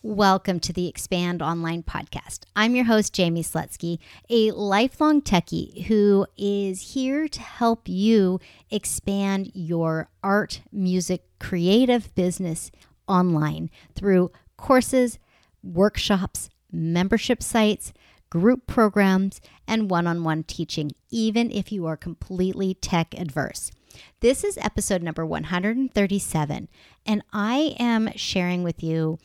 Welcome to the Expand Online podcast. I'm your host, Jaime Slutsky, a lifelong techie who is here to help you expand your art, music, creative business online through courses, workshops, membership sites, group programs, and one on one teaching, even if you are completely tech adverse. This is episode number 137, and I am sharing with you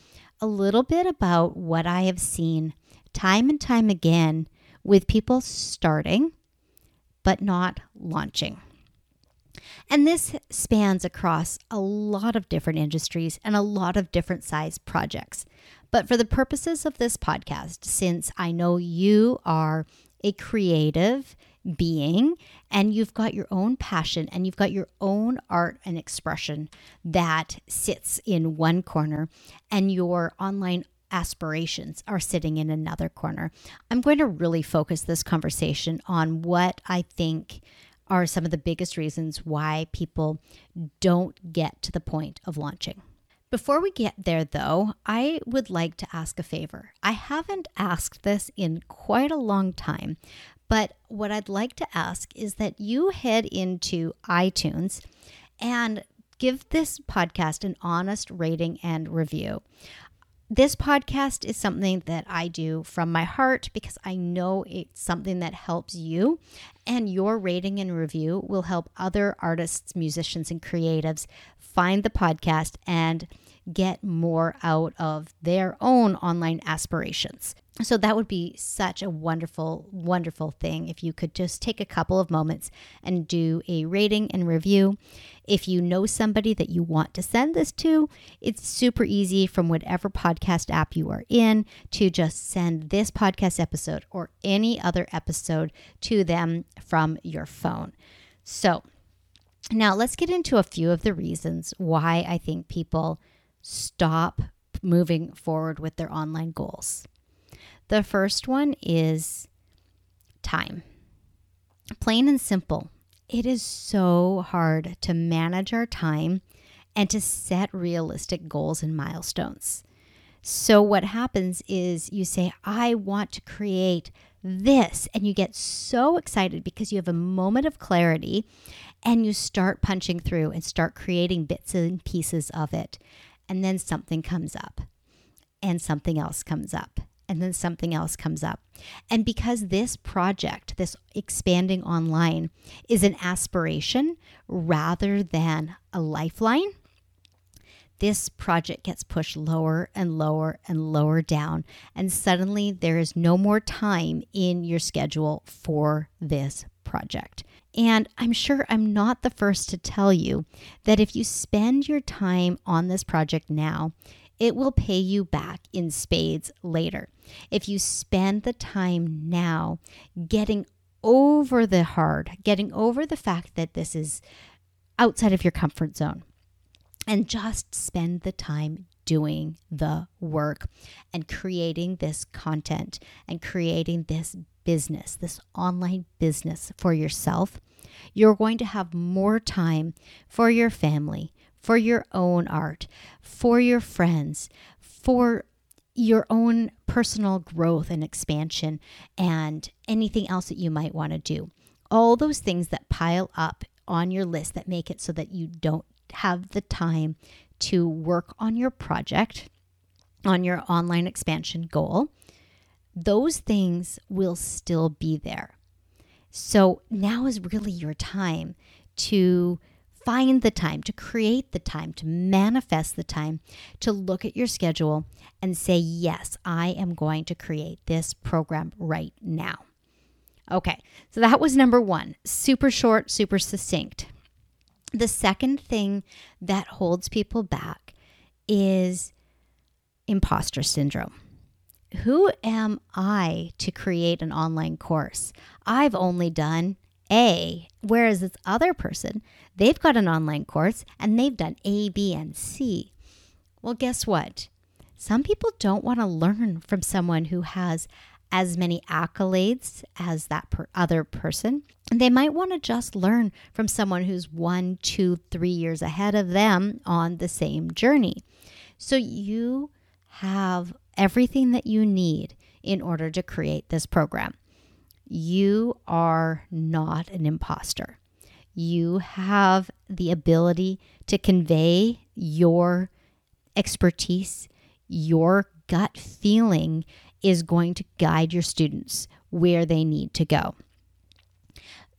a little bit about what I have seen time and time again with people starting but not launching. And this spans across a lot of different industries and a lot of different size projects. But for the purposes of this podcast, since I know you are a creative being and you've got your own passion and you've got your own art and expression that sits in one corner and your online aspirations are sitting in another corner. I'm going to really focus this conversation on what I think are some of the biggest reasons why people don't get to the point of launching. Before we get there, though, I would like to ask a favor. I haven't asked this in quite a long time, but what I'd like to ask is that you head into iTunes and give this podcast an honest rating and review. This podcast is something that I do from my heart because I know it's something that helps you, and your rating and review will help other artists, musicians, and creatives find the podcast and get more out of their own online aspirations. So that would be such a wonderful, wonderful thing if you could just take a couple of moments and do a rating and review. If you know somebody that you want to send this to, it's super easy from whatever podcast app you are in to just send this podcast episode or any other episode to them from your phone. So now let's get into a few of the reasons why I think people stop moving forward with their online goals. The first one is time. Plain and simple. It is so hard to manage our time and to set realistic goals and milestones. So, what happens is you say, I want to create this, and you get so excited because you have a moment of clarity and you start punching through and start creating bits and pieces of it and then something comes up, and something else comes up, and then something else comes up. And because this project, this expanding online, is an aspiration rather than a lifeline, this project gets pushed lower and lower and lower down. And suddenly there is no more time in your schedule for this project. And I'm sure I'm not the first to tell you that if you spend your time on this project now, it will pay you back in spades later. If you spend the time now getting over the hard, getting over the fact that this is outside of your comfort zone, and just spend the time doing the work and creating this content and creating this business, this online business for yourself, you're going to have more time for your family, for your own art, for your friends, for your own personal growth and expansion, and anything else that you might want to do. All those things that pile up on your list that make it so that you don't have the time to work on your project, on your online expansion goal those things will still be there. So now is really your time to find the time, to create the time, to manifest the time, to look at your schedule and say, Yes, I am going to create this program right now. Okay, so that was number one super short, super succinct. The second thing that holds people back is imposter syndrome who am I to create an online course? I've only done A, whereas this other person, they've got an online course and they've done A, B, and C. Well, guess what? Some people don't want to learn from someone who has as many accolades as that per other person. They might want to just learn from someone who's one, two, three years ahead of them on the same journey. So you have everything that you need in order to create this program. You are not an imposter. You have the ability to convey your expertise, your gut feeling is going to guide your students where they need to go.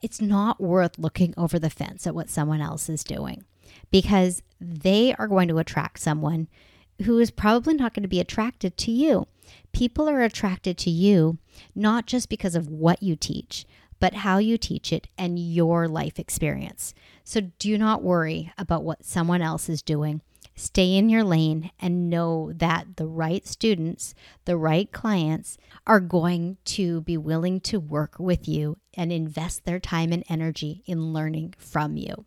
It's not worth looking over the fence at what someone else is doing because they are going to attract someone who is probably not going to be attracted to you. People are attracted to you not just because of what you teach, but how you teach it and your life experience. So do not worry about what someone else is doing. Stay in your lane and know that the right students, the right clients are going to be willing to work with you and invest their time and energy in learning from you.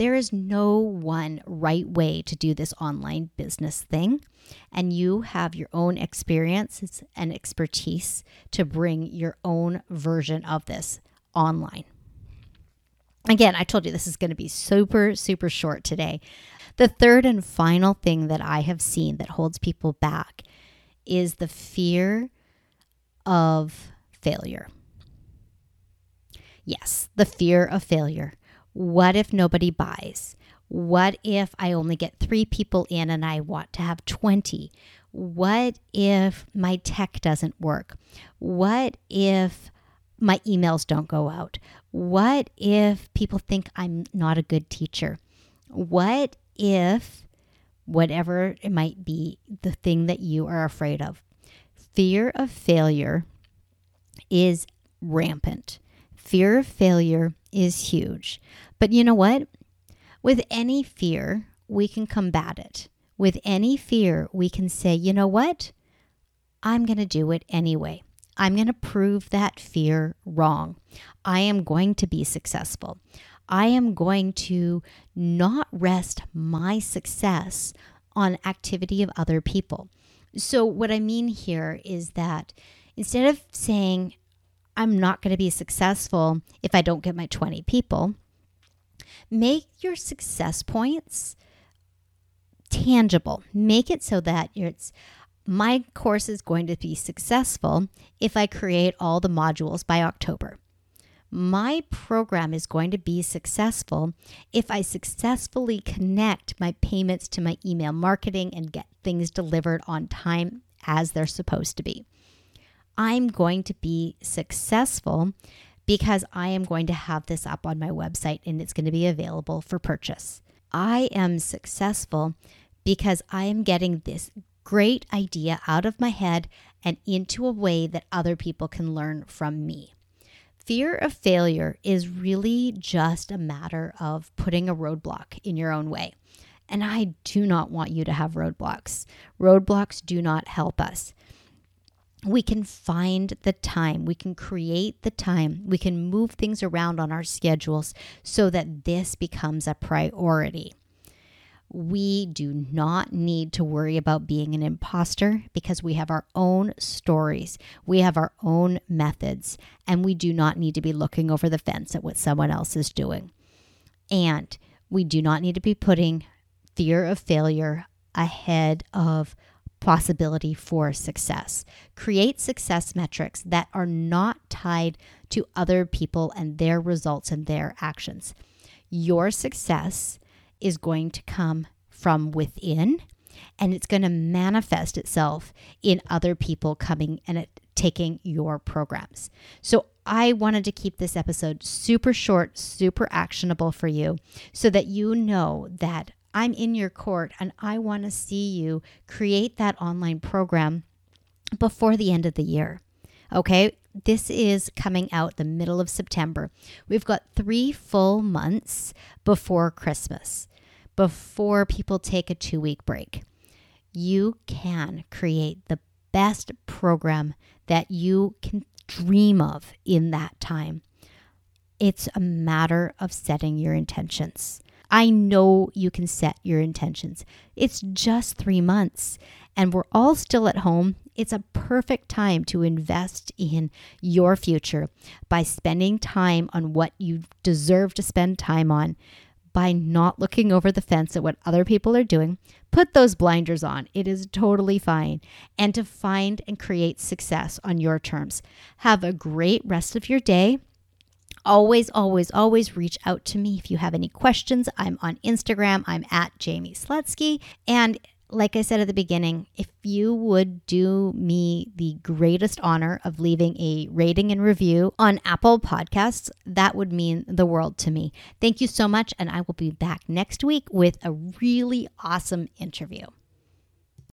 There is no one right way to do this online business thing, and you have your own experiences and expertise to bring your own version of this online. Again, I told you this is going to be super, super short today. The third and final thing that I have seen that holds people back is the fear of failure. Yes, the fear of failure. What if nobody buys? What if I only get three people in and I want to have 20? What if my tech doesn't work? What if my emails don't go out? What if people think I'm not a good teacher? What if, whatever it might be, the thing that you are afraid of? Fear of failure is rampant. Fear of failure is huge. But you know what? With any fear, we can combat it. With any fear, we can say, you know what? I'm going to do it anyway. I'm going to prove that fear wrong. I am going to be successful. I am going to not rest my success on activity of other people. So, what I mean here is that instead of saying, I'm not going to be successful if I don't get my 20 people. Make your success points tangible. Make it so that it's my course is going to be successful if I create all the modules by October. My program is going to be successful if I successfully connect my payments to my email marketing and get things delivered on time as they're supposed to be. I'm going to be successful because I am going to have this up on my website and it's going to be available for purchase. I am successful because I am getting this great idea out of my head and into a way that other people can learn from me. Fear of failure is really just a matter of putting a roadblock in your own way. And I do not want you to have roadblocks. Roadblocks do not help us we can find the time, we can create the time, we can move things around on our schedules so that this becomes a priority. We do not need to worry about being an imposter because we have our own stories, we have our own methods, and we do not need to be looking over the fence at what someone else is doing. And we do not need to be putting fear of failure ahead of possibility for success. Create success metrics that are not tied to other people and their results and their actions. Your success is going to come from within and it's going to manifest itself in other people coming and taking your programs. So I wanted to keep this episode super short, super actionable for you so that you know that I'm in your court and I want to see you create that online program before the end of the year. Okay, this is coming out the middle of September. We've got three full months before Christmas, before people take a two week break. You can create the best program that you can dream of in that time. It's a matter of setting your intentions. I know you can set your intentions. It's just three months and we're all still at home. It's a perfect time to invest in your future by spending time on what you deserve to spend time on by not looking over the fence at what other people are doing. Put those blinders on. It is totally fine. And to find and create success on your terms. Have a great rest of your day. Always, always, always reach out to me if you have any questions. I'm on Instagram. I'm at Jaime Slutsky. And like I said at the beginning, if you would do me the greatest honor of leaving a rating and review on Apple Podcasts, that would mean the world to me. Thank you so much, and I will be back next week with a really awesome interview.